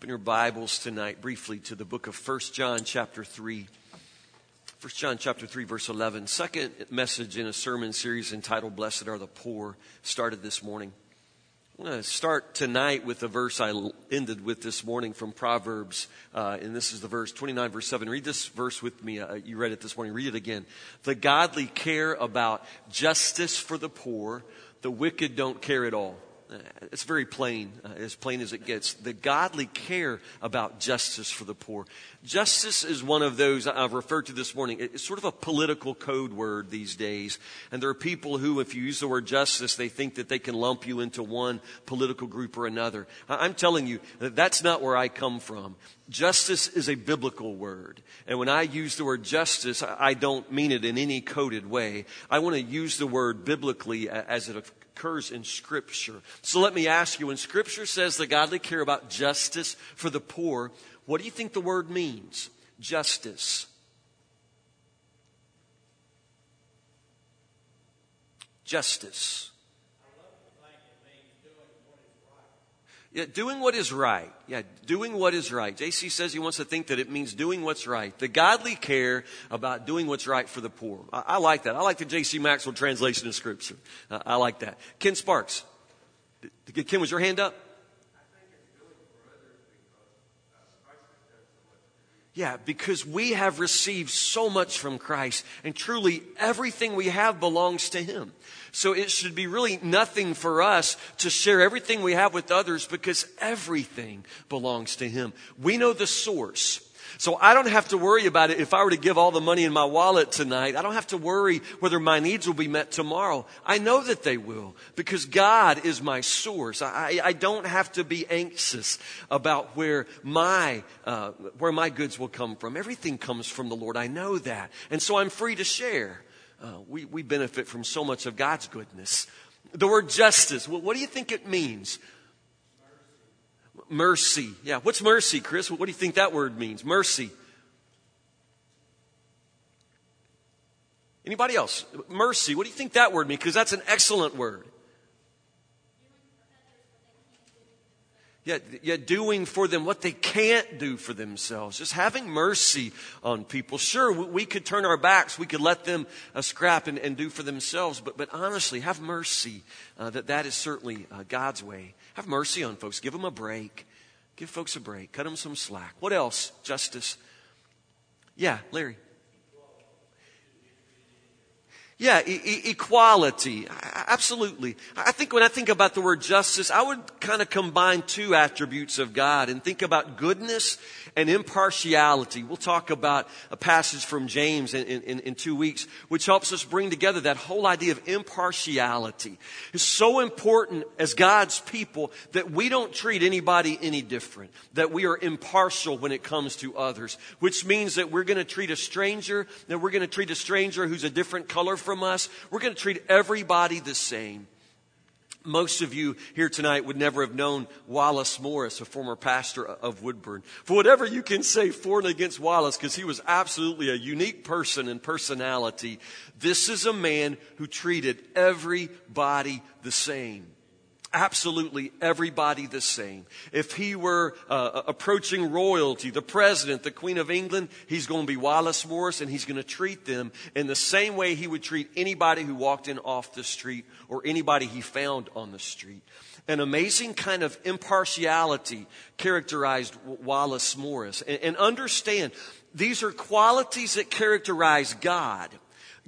Open your Bibles tonight briefly to the book of 1 John chapter 3. 1 John chapter 3 verse 11. Second message in a sermon series entitled Blessed are the Poor started this morning. I'm going to start tonight with the verse I ended with this morning from Proverbs. Uh, and this is the verse 29 verse 7. Read this verse with me. Uh, you read it this morning. Read it again. The godly care about justice for the poor. The wicked don't care at all. Uh, it's very plain, uh, as plain as it gets. The godly care about justice for the poor. Justice is one of those I've referred to this morning. It's sort of a political code word these days. And there are people who, if you use the word justice, they think that they can lump you into one political group or another. I'm telling you that that's not where I come from. Justice is a biblical word. And when I use the word justice, I don't mean it in any coded way. I want to use the word biblically as it occurs in Scripture. So let me ask you when Scripture says the godly care about justice for the poor, what do you think the word means? Justice. Justice. Yeah, doing what is right. Yeah, doing what is right. JC says he wants to think that it means doing what's right. The godly care about doing what's right for the poor. I, I like that. I like the JC Maxwell translation of Scripture. Uh, I like that. Ken Sparks. Ken, was your hand up? Yeah, because we have received so much from Christ, and truly everything we have belongs to Him. So it should be really nothing for us to share everything we have with others because everything belongs to Him. We know the source. So I don't have to worry about it if I were to give all the money in my wallet tonight. I don't have to worry whether my needs will be met tomorrow. I know that they will because God is my source. I, I don't have to be anxious about where my, uh, where my goods will come from. Everything comes from the Lord. I know that. And so I'm free to share. Uh, we, we benefit from so much of God's goodness. The word justice, what do you think it means? Mercy. Yeah, what's mercy, Chris? What do you think that word means? Mercy. Anybody else? Mercy. What do you think that word means? Because that's an excellent word. Yeah, yeah, doing for them what they can't do for themselves. Just having mercy on people. Sure, we could turn our backs. We could let them uh, scrap and, and, do for themselves. But, but honestly, have mercy. Uh, that, that is certainly uh, God's way. Have mercy on folks. Give them a break. Give folks a break. Cut them some slack. What else? Justice. Yeah, Larry. Yeah, e- equality. Absolutely. I think when I think about the word justice, I would kind of combine two attributes of God and think about goodness and impartiality. We'll talk about a passage from James in, in, in two weeks, which helps us bring together that whole idea of impartiality. It's so important as God's people that we don't treat anybody any different, that we are impartial when it comes to others, which means that we're going to treat a stranger, that we're going to treat a stranger who's a different color from us. We're going to treat everybody the same. Most of you here tonight would never have known Wallace Morris, a former pastor of Woodburn. For whatever you can say for and against Wallace, because he was absolutely a unique person and personality, this is a man who treated everybody the same absolutely everybody the same. If he were uh, approaching royalty, the president, the Queen of England, he's going to be Wallace Morris and he's going to treat them in the same way he would treat anybody who walked in off the street or anybody he found on the street. An amazing kind of impartiality characterized Wallace Morris. and, and understand, these are qualities that characterize God.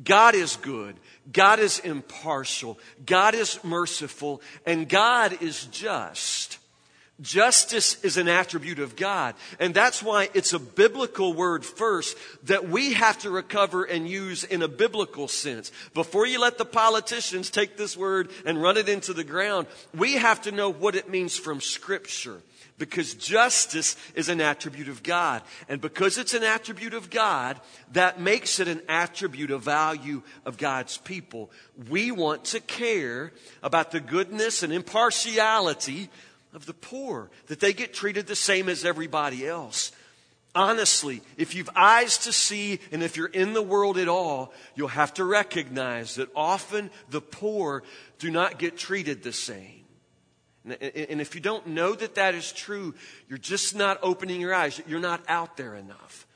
God is good. God is impartial. God is merciful. And God is just. Justice is an attribute of God. And that's why it's a biblical word first that we have to recover and use in a biblical sense. Before you let the politicians take this word and run it into the ground, we have to know what it means from scripture because justice is an attribute of God. And because it's an attribute of God, that makes it an attribute of value of God's people. We want to care about the goodness and impartiality of the poor, that they get treated the same as everybody else. Honestly, if you've eyes to see and if you're in the world at all, you'll have to recognize that often the poor do not get treated the same. And if you don't know that that is true, you're just not opening your eyes. You're not out there enough.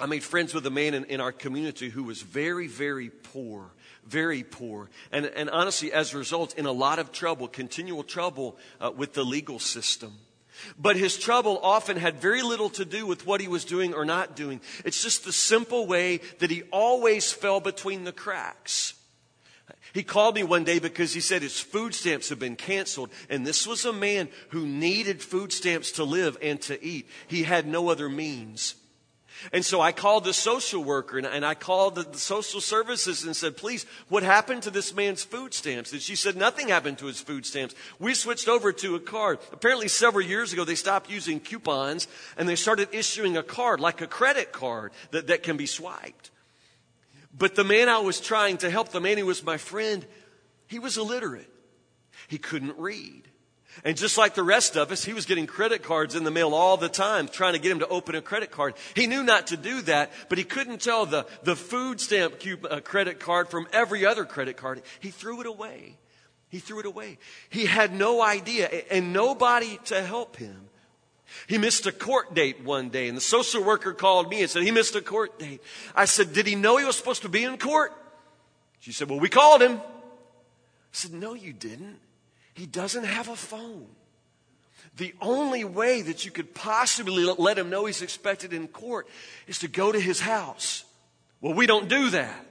I made friends with a man in, in our community who was very, very poor, very poor. And, and honestly, as a result, in a lot of trouble, continual trouble uh, with the legal system. But his trouble often had very little to do with what he was doing or not doing. It's just the simple way that he always fell between the cracks. He called me one day because he said his food stamps have been canceled. And this was a man who needed food stamps to live and to eat. He had no other means. And so I called the social worker and, and I called the, the, social services and said, please, what happened to this man's food stamps? And she said, nothing happened to his food stamps. We switched over to a card. Apparently several years ago, they stopped using coupons and they started issuing a card, like a credit card that, that can be swiped. But the man I was trying to help, the man who was my friend, he was illiterate. He couldn't read. And just like the rest of us, he was getting credit cards in the mail all the time, trying to get him to open a credit card. He knew not to do that, but he couldn't tell the, the food stamp uh, credit card from every other credit card. He threw it away. He threw it away. He had no idea and nobody to help him. He missed a court date one day, and the social worker called me and said he missed a court date. I said, Did he know he was supposed to be in court? She said, Well, we called him. I said, No, you didn't. He doesn't have a phone. The only way that you could possibly let him know he's expected in court is to go to his house. Well, we don't do that.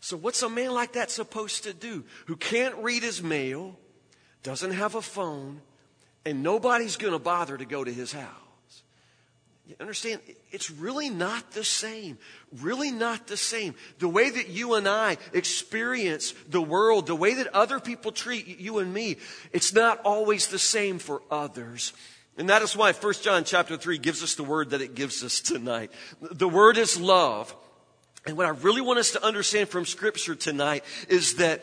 So, what's a man like that supposed to do who can't read his mail, doesn't have a phone, and nobody's going to bother to go to his house. You understand? It's really not the same. Really not the same. The way that you and I experience the world, the way that other people treat you and me, it's not always the same for others. And that is why 1 John chapter 3 gives us the word that it gives us tonight. The word is love. And what I really want us to understand from scripture tonight is that,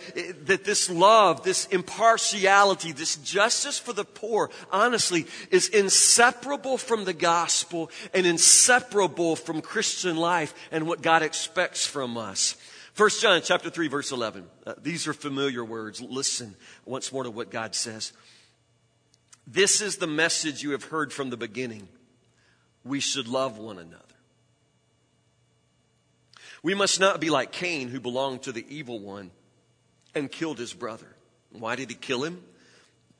that this love, this impartiality, this justice for the poor, honestly, is inseparable from the gospel and inseparable from Christian life and what God expects from us. 1 John chapter 3 verse 11. Uh, these are familiar words. Listen once more to what God says. This is the message you have heard from the beginning. We should love one another. We must not be like Cain, who belonged to the evil one and killed his brother. Why did he kill him?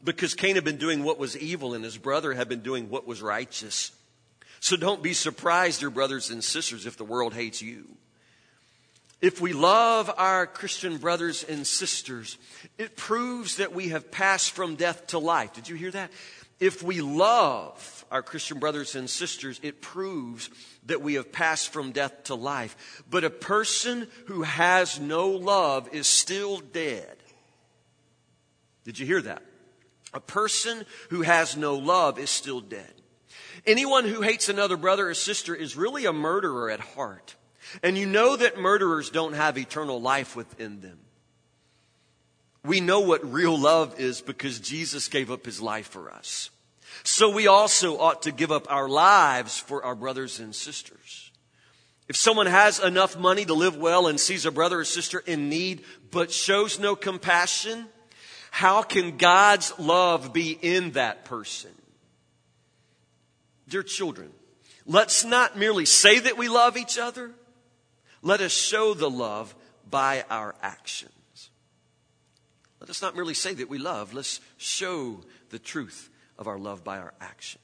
Because Cain had been doing what was evil and his brother had been doing what was righteous. So don't be surprised, dear brothers and sisters, if the world hates you. If we love our Christian brothers and sisters, it proves that we have passed from death to life. Did you hear that? If we love our Christian brothers and sisters, it proves that we have passed from death to life. But a person who has no love is still dead. Did you hear that? A person who has no love is still dead. Anyone who hates another brother or sister is really a murderer at heart. And you know that murderers don't have eternal life within them. We know what real love is because Jesus gave up his life for us. So we also ought to give up our lives for our brothers and sisters. If someone has enough money to live well and sees a brother or sister in need but shows no compassion, how can God's love be in that person? Dear children, let's not merely say that we love each other. Let us show the love by our actions. Let us not merely say that we love, let's show the truth of our love by our actions.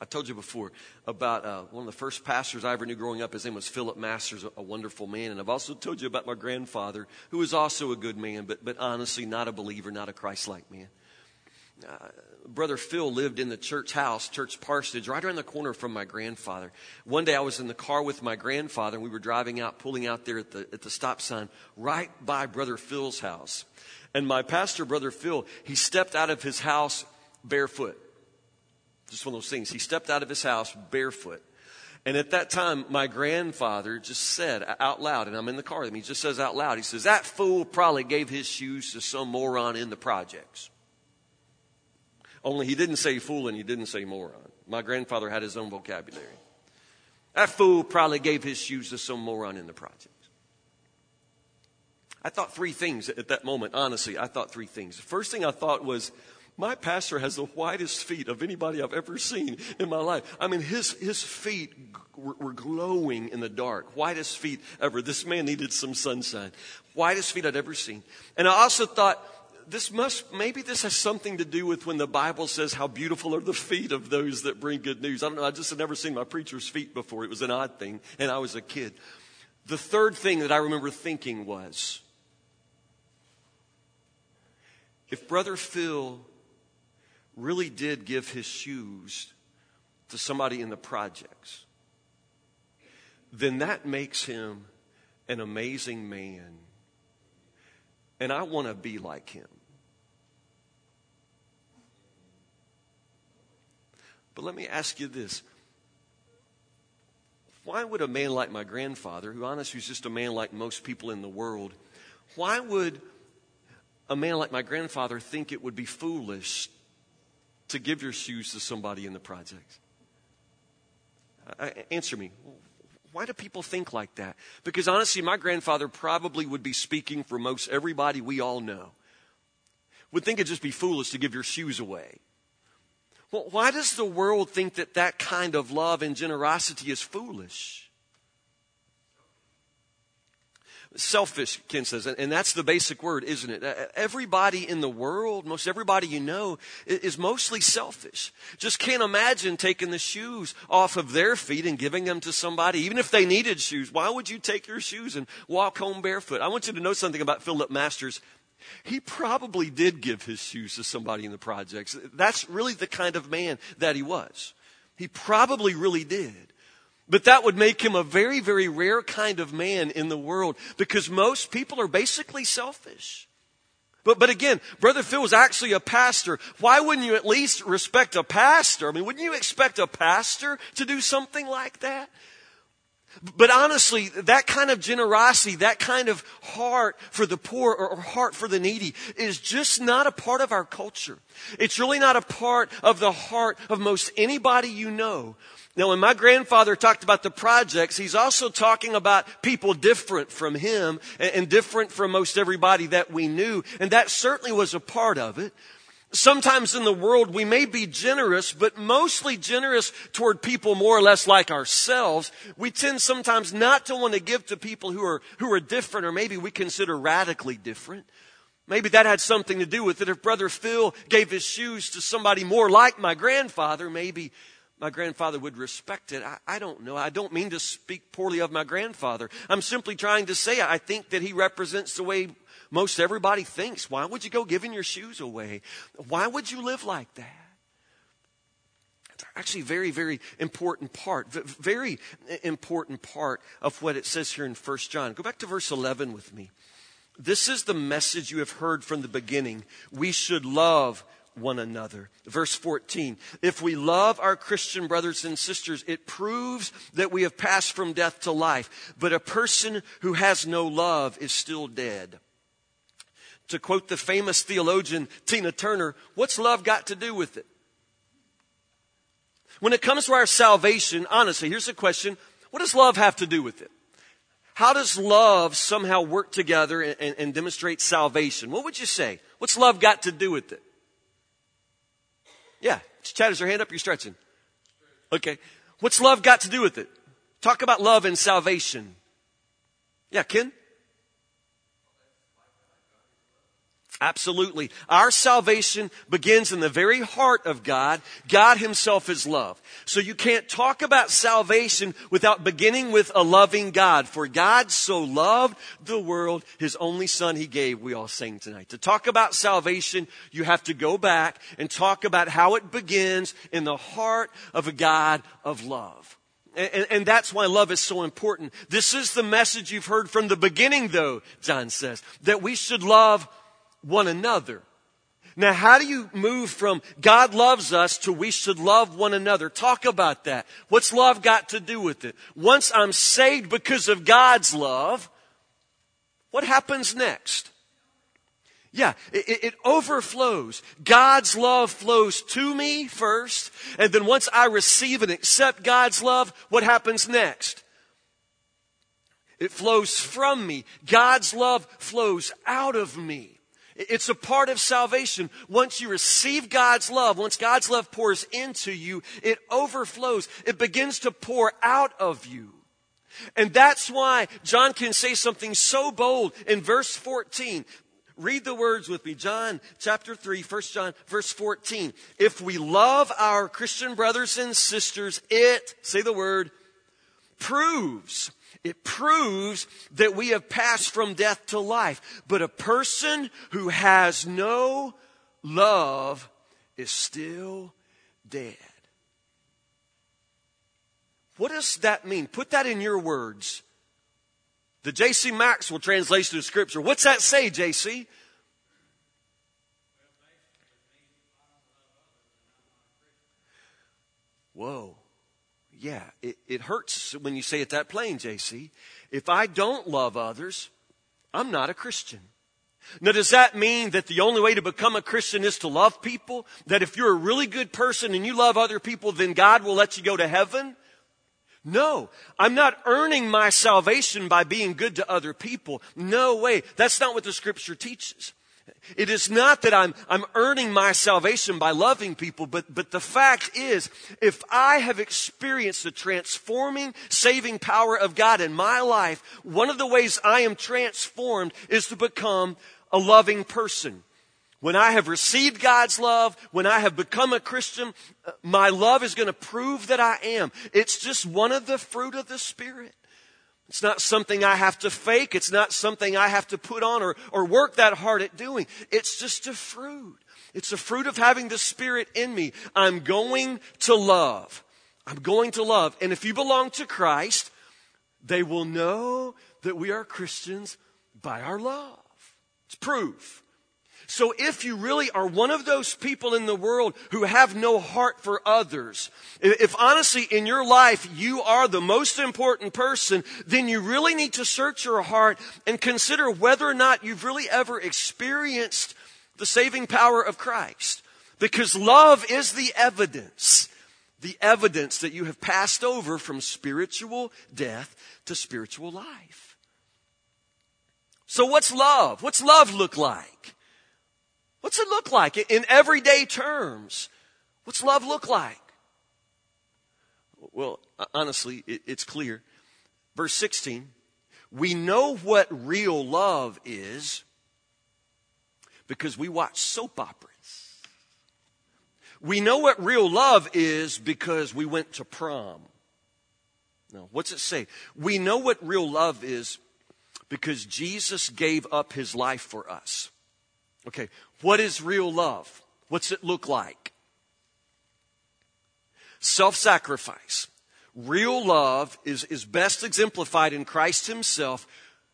I told you before about uh, one of the first pastors I ever knew growing up. His name was Philip Masters, a, wonderful man. And I've also told you about my grandfather, who was also a good man, but, but honestly not a believer, not a Christ like man. Uh, Brother Phil lived in the church house, church parsonage, right around the corner from my grandfather. One day I was in the car with my grandfather, and we were driving out, pulling out there at the, at the stop sign, right by Brother Phil's house. And my pastor, Brother Phil, he stepped out of his house barefoot. Just one of those things. He stepped out of his house barefoot. And at that time, my grandfather just said out loud, and I'm in the car with him, he just says out loud, he says, That fool probably gave his shoes to some moron in the projects. Only he didn't say fool and he didn't say moron. My grandfather had his own vocabulary. That fool probably gave his shoes to some moron in the project. I thought three things at that moment, honestly. I thought three things. The first thing I thought was, my pastor has the whitest feet of anybody I've ever seen in my life. I mean, his, his feet were, were glowing in the dark. Whitest feet ever. This man needed some sunshine. Whitest feet I'd ever seen. And I also thought, this must, maybe this has something to do with when the Bible says how beautiful are the feet of those that bring good news. I don't know. I just had never seen my preacher's feet before. It was an odd thing. And I was a kid. The third thing that I remember thinking was, if Brother Phil really did give his shoes to somebody in the projects, then that makes him an amazing man. And I want to be like him. But let me ask you this. Why would a man like my grandfather, who honestly was just a man like most people in the world, why would a man like my grandfather think it would be foolish to give your shoes to somebody in the projects? Uh, answer me. Why do people think like that? Because honestly, my grandfather probably would be speaking for most everybody we all know. Would think it'd just be foolish to give your shoes away. Well, why does the world think that that kind of love and generosity is foolish? Selfish, Ken says, and that's the basic word, isn't it? Everybody in the world, most everybody you know, is mostly selfish. Just can't imagine taking the shoes off of their feet and giving them to somebody, even if they needed shoes. Why would you take your shoes and walk home barefoot? I want you to know something about Philip Masters. He probably did give his shoes to somebody in the projects. That's really the kind of man that he was. He probably really did. But that would make him a very, very rare kind of man in the world because most people are basically selfish. But, but again, Brother Phil was actually a pastor. Why wouldn't you at least respect a pastor? I mean, wouldn't you expect a pastor to do something like that? But honestly, that kind of generosity, that kind of heart for the poor or heart for the needy is just not a part of our culture. It's really not a part of the heart of most anybody you know. Now, when my grandfather talked about the projects, he's also talking about people different from him and different from most everybody that we knew. And that certainly was a part of it. Sometimes in the world we may be generous, but mostly generous toward people more or less like ourselves. We tend sometimes not to want to give to people who are, who are different or maybe we consider radically different. Maybe that had something to do with it. If Brother Phil gave his shoes to somebody more like my grandfather, maybe my grandfather would respect it. I, I, don't know. I don't mean to speak poorly of my grandfather. I'm simply trying to say I think that he represents the way most everybody thinks. Why would you go giving your shoes away? Why would you live like that? It's actually a very, very important part, very important part of what it says here in 1 John. Go back to verse 11 with me. This is the message you have heard from the beginning. We should love one another. Verse 14. If we love our Christian brothers and sisters, it proves that we have passed from death to life. But a person who has no love is still dead. To quote the famous theologian Tina Turner, what's love got to do with it? When it comes to our salvation, honestly, here's the question. What does love have to do with it? How does love somehow work together and, and, and demonstrate salvation? What would you say? What's love got to do with it? Yeah. Chad, is your hand up? You're stretching. Okay. What's love got to do with it? Talk about love and salvation. Yeah, Ken? Absolutely. Our salvation begins in the very heart of God. God himself is love. So you can't talk about salvation without beginning with a loving God. For God so loved the world, his only son he gave, we all sang tonight. To talk about salvation, you have to go back and talk about how it begins in the heart of a God of love. And, and, that's why love is so important. This is the message you've heard from the beginning, though, John says, that we should love one another. Now, how do you move from God loves us to we should love one another? Talk about that. What's love got to do with it? Once I'm saved because of God's love, what happens next? Yeah, it, it, overflows. God's love flows to me first, and then once I receive and accept God's love, what happens next? It flows from me. God's love flows out of me. It's a part of salvation. Once you receive God's love, once God's love pours into you, it overflows. It begins to pour out of you. And that's why John can say something so bold in verse 14. Read the words with me. John chapter 3, 1 John verse 14. If we love our Christian brothers and sisters, it, say the word, proves it proves that we have passed from death to life. But a person who has no love is still dead. What does that mean? Put that in your words. The J.C. Maxwell translation of Scripture. What's that say, J.C.? Whoa yeah, it, it hurts when you say it that plain, JC. If I don't love others, I'm not a Christian. Now, does that mean that the only way to become a Christian is to love people? That if you're a really good person and you love other people, then God will let you go to heaven? No, I'm not earning my salvation by being good to other people. No way. That's not what the scripture teaches. It is not that I'm, I'm earning my salvation by loving people, but, but the fact is, if I have experienced the transforming, saving power of God in my life, one of the ways I am transformed is to become a loving person. When I have received God's love, when I have become a Christian, uh, my love is going to prove that I am. It's just one of the fruit of the Spirit. It's not something I have to fake. It's not something I have to put on or, or work that hard at doing. It's just a fruit. It's a fruit of having the Spirit in me. I'm going to love. I'm going to love. And if you belong to Christ, they will know that we are Christians by our love. It's proof. So if you really are one of those people in the world who have no heart for others, if honestly in your life you are the most important person, then you really need to search your heart and consider whether or not you've really ever experienced the saving power of Christ. Because love is the evidence, the evidence that you have passed over from spiritual death to spiritual life. So what's love? What's love look like? What's it look like in everyday terms? What's love look like? Well, uh, honestly, it's clear. Verse 16, we know what real love is because we watch soap operas. We know what real love is because we went to prom. Now, what's it say? We know what real love is because Jesus gave up his life for us. Okay, what is real love? What's it look like? Self sacrifice. Real love is, is best exemplified in Christ Himself,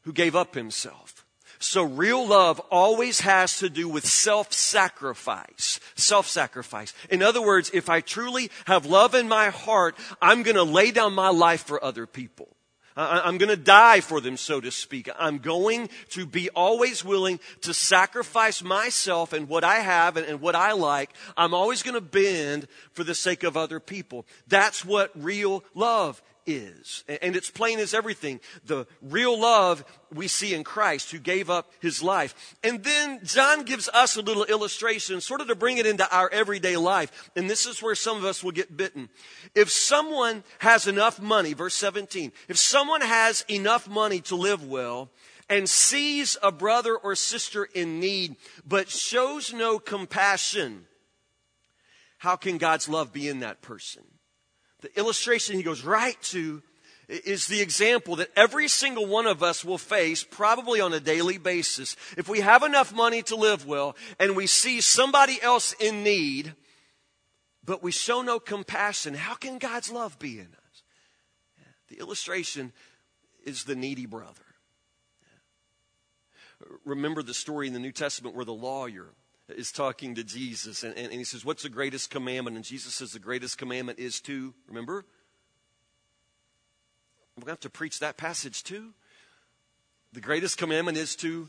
who gave up Himself. So real love always has to do with self-sacrifice. Self-sacrifice. In other words, if I truly have love in my heart, I'm gonna lay down my life for other people. I'm going to die for them, so to speak. I'm going to be always willing to sacrifice myself and what I have and, what I like. I'm always going to bend for the sake of other people. That's what real love is. And it's plain as everything. The real love we see in Christ who gave up his life. And then John gives us a little illustration, sort of to bring it into our everyday life. And this is where some of us will get bitten. If someone has enough money, verse 17, if someone has enough money to live well, and sees a brother or sister in need, but shows no compassion, how can God's love be in that person? The illustration he goes right to is the example that every single one of us will face probably on a daily basis. If we have enough money to live well and we see somebody else in need, but we show no compassion, how can God's love be in us? The illustration is the needy brother. Remember the story in the New Testament where the lawyer is talking to Jesus, and, and, and he says, What's the greatest commandment? And Jesus says, The greatest commandment is to, remember? We're going to have to preach that passage too. The greatest commandment is to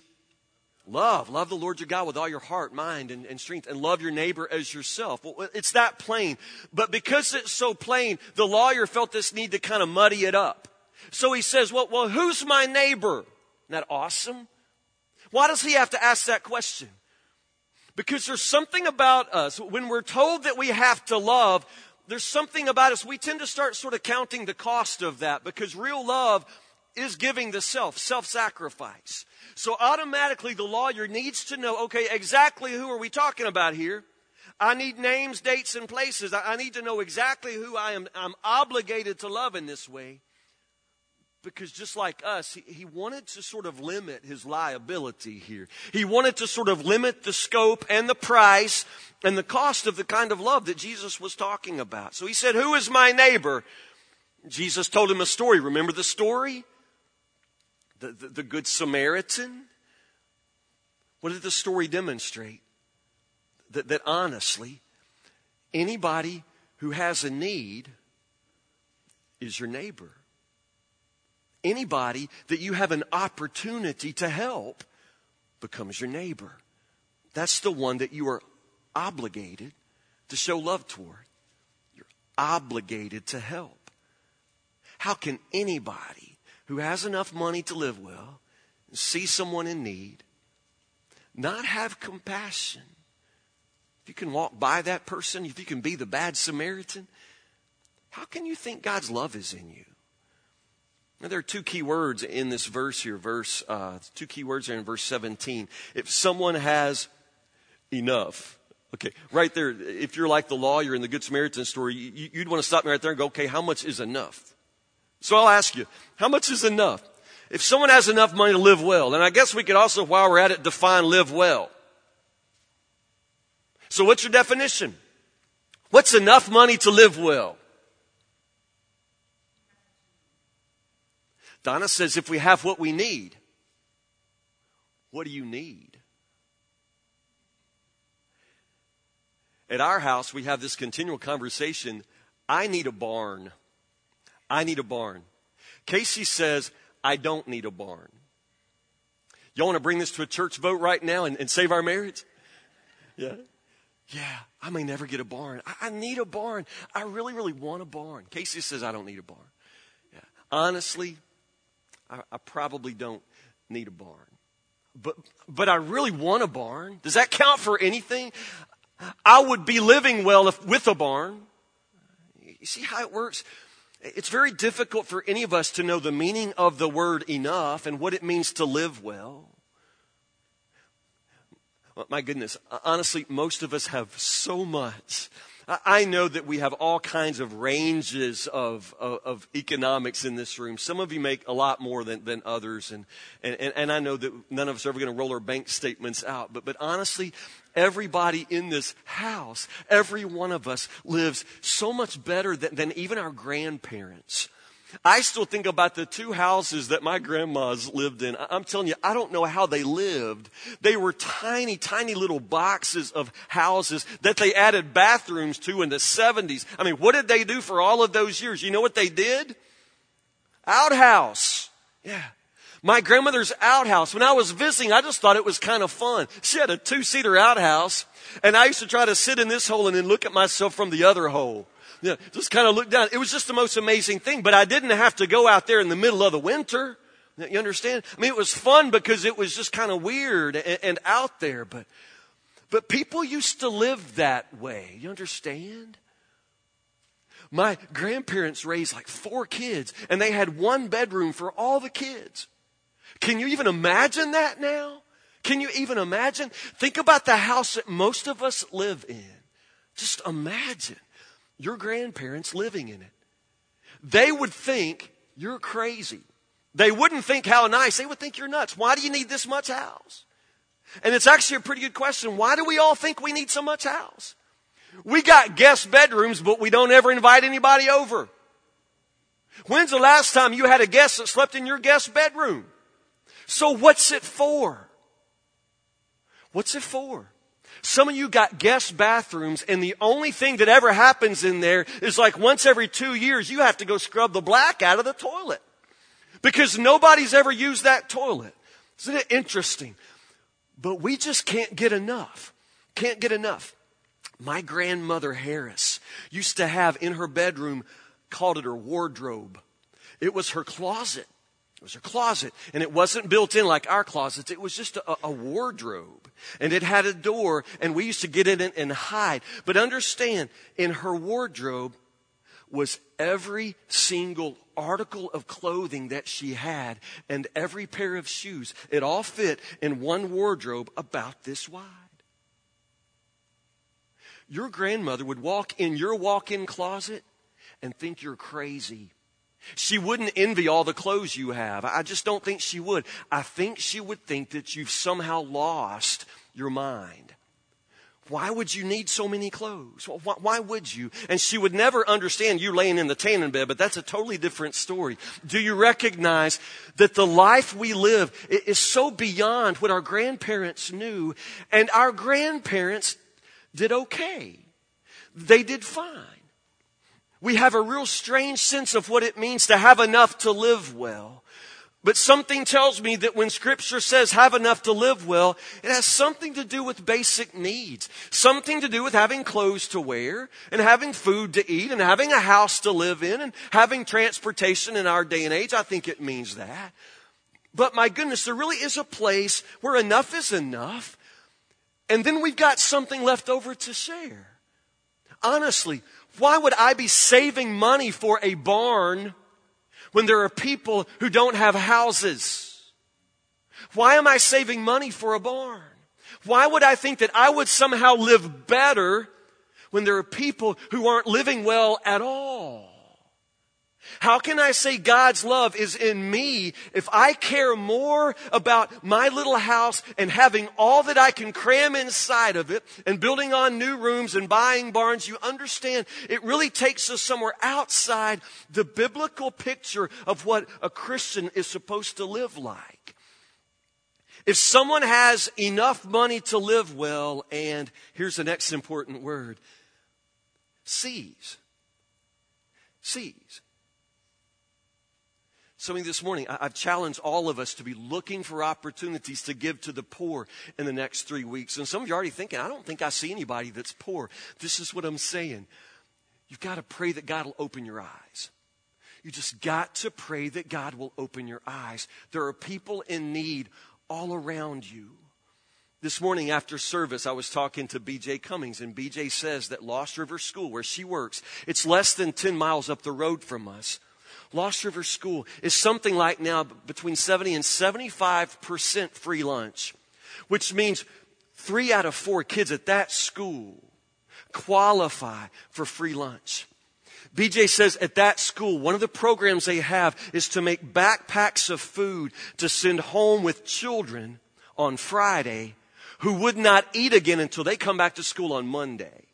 love. Love the Lord your God with all your heart, mind, and, and strength, and love your neighbor as yourself. Well, it's that plain. But because it's so plain, the lawyer felt this need to kind of muddy it up. So he says, well, well, who's my neighbor? Isn't that awesome? Why does he have to ask that question? Because there's something about us, when we're told that we have to love, there's something about us, we tend to start sort of counting the cost of that because real love is giving the self, self sacrifice. So automatically the lawyer needs to know, okay, exactly who are we talking about here? I need names, dates, and places. I need to know exactly who I am I'm obligated to love in this way. Because just like us, he, he wanted to sort of limit his liability here. He wanted to sort of limit the scope and the price and the cost of the kind of love that Jesus was talking about. So he said, Who is my neighbor? Jesus told him a story. Remember the story? The, the, the Good Samaritan? What did the story demonstrate? That, that honestly, anybody who has a need is your neighbor. Anybody that you have an opportunity to help becomes your neighbor. That's the one that you are obligated to show love toward. You're obligated to help. How can anybody who has enough money to live well see someone in need not have compassion? If you can walk by that person, if you can be the bad Samaritan, how can you think God's love is in you? Now, there are two key words in this verse here. Verse uh, two key words are in verse 17. If someone has enough, okay, right there. If you're like the lawyer in the Good Samaritan story, you, you'd want to stop me right there and go, okay, how much is enough? So I'll ask you, how much is enough? If someone has enough money to live well, and I guess we could also, while we're at it, define live well. So what's your definition? What's enough money to live well? Donna says, if we have what we need, what do you need? At our house, we have this continual conversation I need a barn. I need a barn. Casey says, I don't need a barn. Y'all want to bring this to a church vote right now and, and save our marriage? Yeah. Yeah, I may never get a barn. I, I, need a barn. I really, really want a barn. Casey says, I don't need a barn. Yeah. Honestly, I, I probably don't need a barn. But, but I really want a barn. Does that count for anything? I would be living well if, with a barn. You see how it works? It's very difficult for any of us to know the meaning of the word enough and what it means to live well. My goodness, honestly, most of us have so much I know that we have all kinds of ranges of, of, of, economics in this room. Some of you make a lot more than, than others, and, and, and I know that none of us are ever going to roll our bank statements out. But, but honestly, everybody in this house, every one of us lives so much better than, than even our grandparents. I still think about the two houses that my grandmas lived in. I'm telling you, I don't know how they lived. They were tiny, tiny little boxes of houses that they added bathrooms to in the 70s. I mean, what did they do for all of those years? You know what they did? Outhouse. Yeah. My grandmother's outhouse, when I was visiting, I just thought it was kind of fun. She had a two seater outhouse, and I used to try to sit in this hole and then look at myself from the other hole you know, just kind of look down. It was just the most amazing thing, but I didn't have to go out there in the middle of the winter. You understand? I mean, it was fun because it was just kind of weird and, and out there, but, but people used to live that way. You understand? My grandparents raised like four kids and they had one bedroom for all the kids. Can you even imagine that now? Can you even imagine? Think about the house that most of us live in. Just imagine your grandparents living in it. They would think you're crazy. They wouldn't think how nice. They would think you're nuts. Why do you need this much house? And it's actually a pretty good question. Why do we all think we need so much house? We got guest bedrooms, but we don't ever invite anybody over. When's the last time you had a guest that slept in your guest bedroom? So what's it for? What's it for? Some of you got guest bathrooms and the only thing that ever happens in there is like once every two years you have to go scrub the black out of the toilet. Because nobody's ever used that toilet. Isn't it interesting? But we just can't get enough. Can't get enough. My grandmother Harris used to have in her bedroom, called it her wardrobe. It was her closet. It was her closet. And it wasn't built in like our closets. It was just a, a, wardrobe. And it had a door, and we used to get in it and hide. But understand, in her wardrobe was every single article of clothing that she had and every pair of shoes. It all fit in one wardrobe about this wide. Your grandmother would walk in your walk in closet and think you're crazy. She wouldn't envy all the clothes you have. I just don't think she would. I think she would think that you've somehow lost your mind. Why would you need so many clothes? Why would you? And she would never understand you laying in the tanning bed, but that's a totally different story. Do you recognize that the life we live is so beyond what our grandparents knew, and our grandparents did okay? They did fine. We have a real strange sense of what it means to have enough to live well. But something tells me that when scripture says have enough to live well, it has something to do with basic needs. Something to do with having clothes to wear and having food to eat and having a house to live in and having transportation in our day and age. I think it means that. But my goodness, there really is a place where enough is enough. And then we've got something left over to share. Honestly, why would I be saving money for a barn when there are people who don't have houses? Why am I saving money for a barn? Why would I think that I would somehow live better when there are people who aren't living well at all? How can I say God's love is in me if I care more about my little house and having all that I can cram inside of it and building on new rooms and buying barns? You understand, it really takes us somewhere outside the biblical picture of what a Christian is supposed to live like. If someone has enough money to live well, and here's the next important word, sees. Sees Something this morning, I've challenged all of us to be looking for opportunities to give to the poor in the next three weeks. And some of you are already thinking, I don't think I see anybody that's poor. This is what I'm saying. You've got to pray that God will open your eyes. You just got to pray that God will open your eyes. There are people in need all around you. This morning after service, I was talking to BJ Cummings, and BJ says that Lost River School, where she works, it's less than 10 miles up the road from us. Lost River School is something like now between 70 and 75% free lunch, which means three out of four kids at that school qualify for free lunch. BJ says at that school, one of the programs they have is to make backpacks of food to send home with children on Friday who would not eat again until they come back to school on Monday.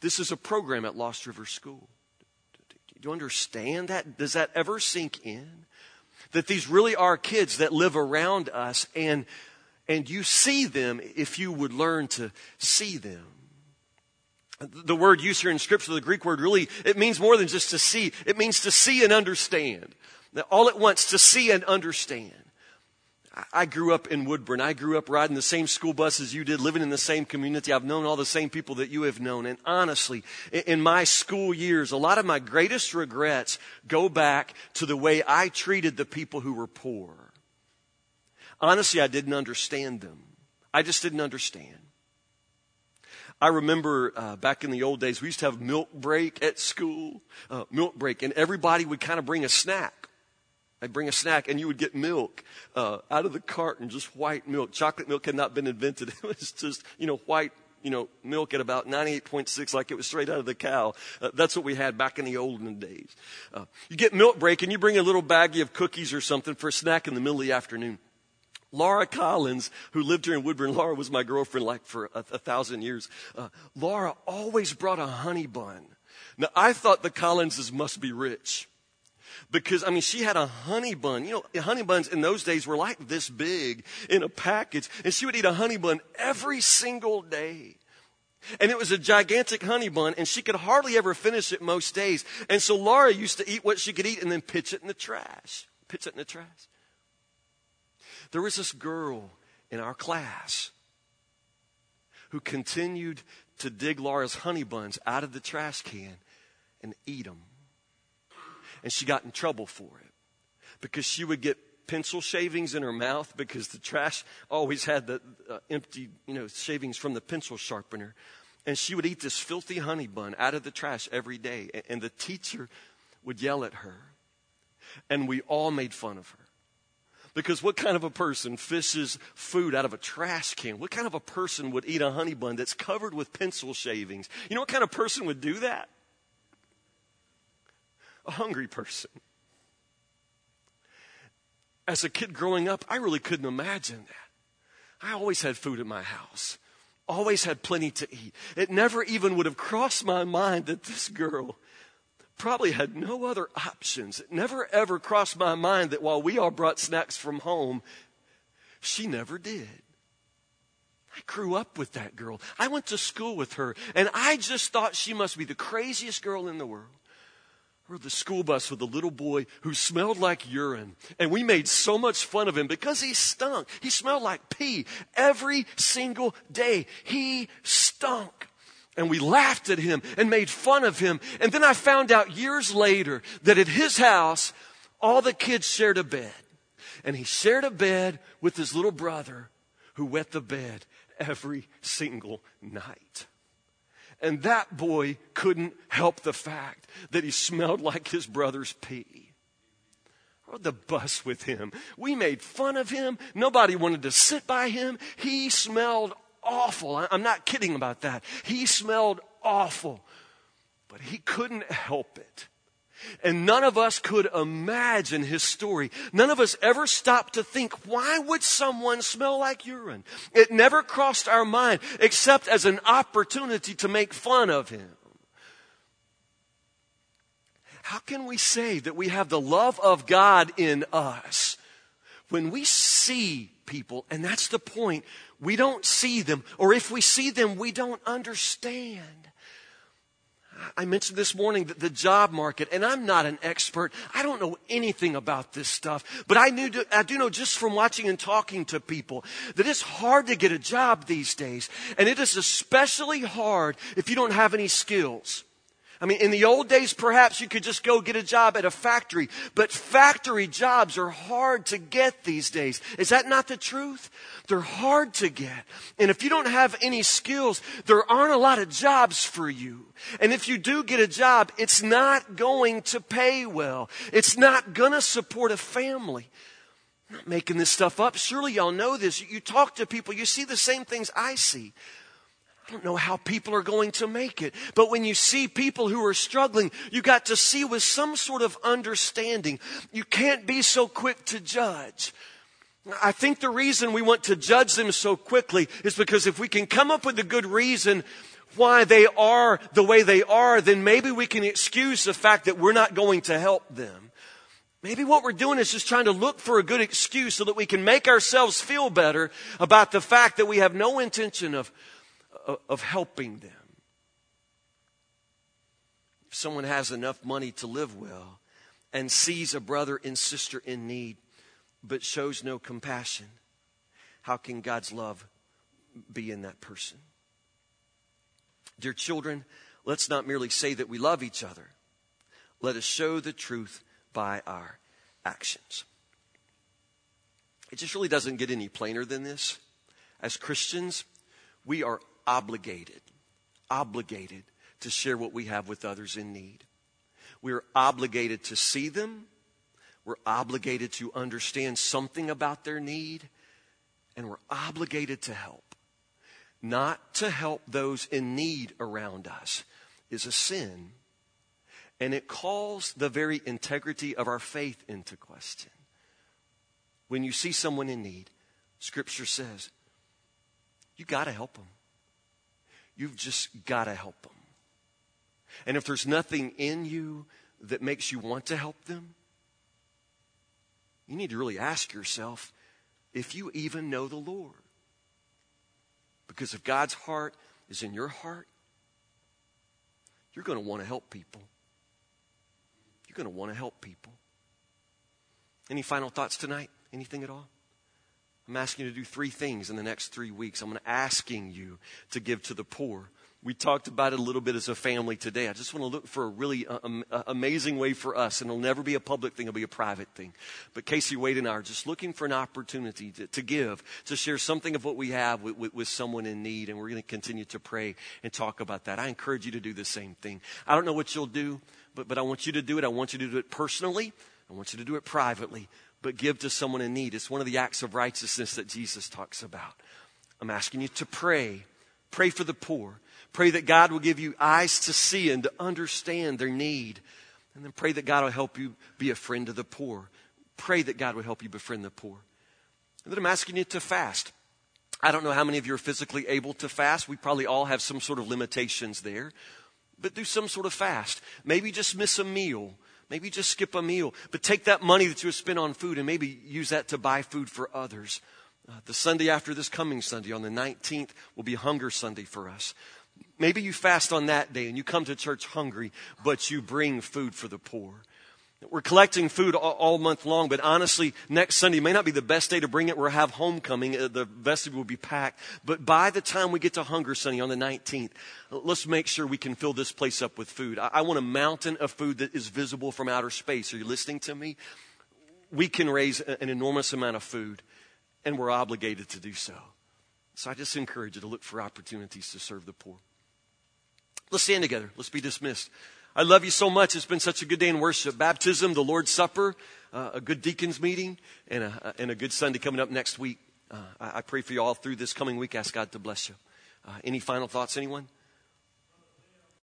This is a program at Lost River School. Do you understand that? Does that ever sink in? That these really are kids that live around us and, and you see them if you would learn to see them. The word used here in scripture, the Greek word really, it means more than just to see. It means to see and understand. All at once, to see and understand. I grew up in Woodburn. I grew up riding the same school bus as you did, living in the same community. I've known all the same people that you have known. And honestly, in my school years, a lot of my greatest regrets go back to the way I treated the people who were poor. Honestly, I didn't understand them. I just didn't understand. I remember uh, back in the old days, we used to have milk break at school, uh, milk break, and everybody would kind of bring a snack. I'd bring a snack and you would get milk uh, out of the carton, just white milk. Chocolate milk had not been invented. It was just, you know, white, you know, milk at about 98.6 like it was straight out of the cow. Uh, that's what we had back in the olden days. Uh, you get milk break and you bring a little baggie of cookies or something for a snack in the middle of the afternoon. Laura Collins, who lived here in Woodburn, Laura was my girlfriend like for a, a thousand years. Uh, Laura always brought a honey bun. Now I thought the Collinses must be rich because, I mean, she had a honey bun. You know, honey buns in those days were like this big in a package. And she would eat a honey bun every single day. And it was a gigantic honey bun, and she could hardly ever finish it most days. And so Laura used to eat what she could eat and then pitch it in the trash. Pitch it in the trash. There was this girl in our class who continued to dig Laura's honey buns out of the trash can and eat them. And she got in trouble for it because she would get pencil shavings in her mouth because the trash always had the uh, empty, you know, shavings from the pencil sharpener. And she would eat this filthy honey bun out of the trash every day. And the teacher would yell at her. And we all made fun of her. Because what kind of a person fishes food out of a trash can? What kind of a person would eat a honey bun that's covered with pencil shavings? You know what kind of person would do that? A hungry person. As a kid growing up, I really couldn't imagine that. I always had food in my house, always had plenty to eat. It never even would have crossed my mind that this girl probably had no other options. It never ever crossed my mind that while we all brought snacks from home, she never did. I grew up with that girl. I went to school with her, and I just thought she must be the craziest girl in the world rode the school bus with a little boy who smelled like urine. And we made so much fun of him because he stunk. He smelled like pee every single day. He stunk. And we laughed at him and made fun of him. And then I found out years later that at his house, all the kids shared a bed. And he shared a bed with his little brother who wet the bed every single night. And that boy couldn't help the fact that he smelled like his brother's pee. rode the bus with him. We made fun of him. Nobody wanted to sit by him. He smelled awful. I'm not kidding about that. He smelled awful. But he couldn't help it. And none of us could imagine his story. None of us ever stopped to think, why would someone smell like urine? It never crossed our mind except as an opportunity to make fun of him. How can we say that we have the love of God in us when we see people, and that's the point, we don't see them, or if we see them, we don't understand. I mentioned this morning that the job market, and I'm not an expert. I don't know anything about this stuff, but I knew, I do know just from watching and talking to people that it's hard to get a job these days. And it is especially hard if you don't have any skills. I mean, in the old days, perhaps you could just go get a job at a factory, but factory jobs are hard to get these days. Is that not the truth? They're hard to get. And if you don't have any skills, there aren't a lot of jobs for you. And if you do get a job, it's not going to pay well. It's not going to support a family. I'm not making this stuff up. Surely y'all know this. You talk to people, you see the same things I see. I don't know how people are going to make it. But when you see people who are struggling, you got to see with some sort of understanding. You can't be so quick to judge. I think the reason we want to judge them so quickly is because if we can come up with a good reason why they are the way they are, then maybe we can excuse the fact that we're not going to help them. Maybe what we're doing is just trying to look for a good excuse so that we can make ourselves feel better about the fact that we have no intention of of helping them. If someone has enough money to live well and sees a brother and sister in need but shows no compassion, how can God's love be in that person? Dear children, let's not merely say that we love each other. Let us show the truth by our actions. It just really doesn't get any plainer than this. As Christians, we are obligated, obligated to share what we have with others in need. We're obligated to see them. We're obligated to understand something about their need. And we're obligated to help. Not to help those in need around us is a sin. And it calls the very integrity of our faith into question. When you see someone in need, Scripture says, you got to help them. You've just got to help them. And if there's nothing in you that makes you want to help them, you need to really ask yourself if you even know the Lord. Because if God's heart is in your heart, you're going to want to help people. You're going to want to help people. Any final thoughts tonight? Anything at all? I'm asking you to do three things in the next three weeks. I'm asking you to give to the poor We talked about it a little bit as a family today. I just want to look for a really um, amazing way for us, and it'll never be a public thing, it'll be a private thing. But Casey Wade and I are just looking for an opportunity to, to give, to share something of what we have with, with, with someone in need, and we're going to continue to pray and talk about that. I encourage you to do the same thing. I don't know what you'll do, but, but I want you to do it. I want you to do it personally, I want you to do it privately, but give to someone in need. It's one of the acts of righteousness that Jesus talks about. I'm asking you to pray. Pray for the poor. Pray that God will give you eyes to see and to understand their need. And then pray that God will help you be a friend to the poor. Pray that God will help you befriend the poor. And then I'm asking you to fast. I don't know how many of you are physically able to fast. We probably all have some sort of limitations there. But do some sort of fast. Maybe just miss a meal. Maybe just skip a meal. But take that money that you have spent on food and maybe use that to buy food for others. Uh, the Sunday after this coming Sunday, on the 19th, will be Hunger Sunday for us. Maybe you fast on that day and you come to church hungry, but you bring food for the poor. We're collecting food all, month long, but honestly, next Sunday may not be the best day to bring it. We'll have homecoming. Uh, the vestibule will be packed. But by the time we get to Hunger Sunday on the 19th, let's make sure we can fill this place up with food. I, I want a mountain of food that is visible from outer space. Are you listening to me? We can raise an enormous amount of food, and we're obligated to do so. So I just encourage you to look for opportunities to serve the poor. Let's stand together. Let's be dismissed. I love you so much. It's been such a good day in worship. Baptism, the Lord's Supper, uh, a good deacons meeting, and a, and a good Sunday coming up next week. Uh, I, I, pray for you all through this coming week. Ask God to bless you. Uh, any final thoughts, anyone?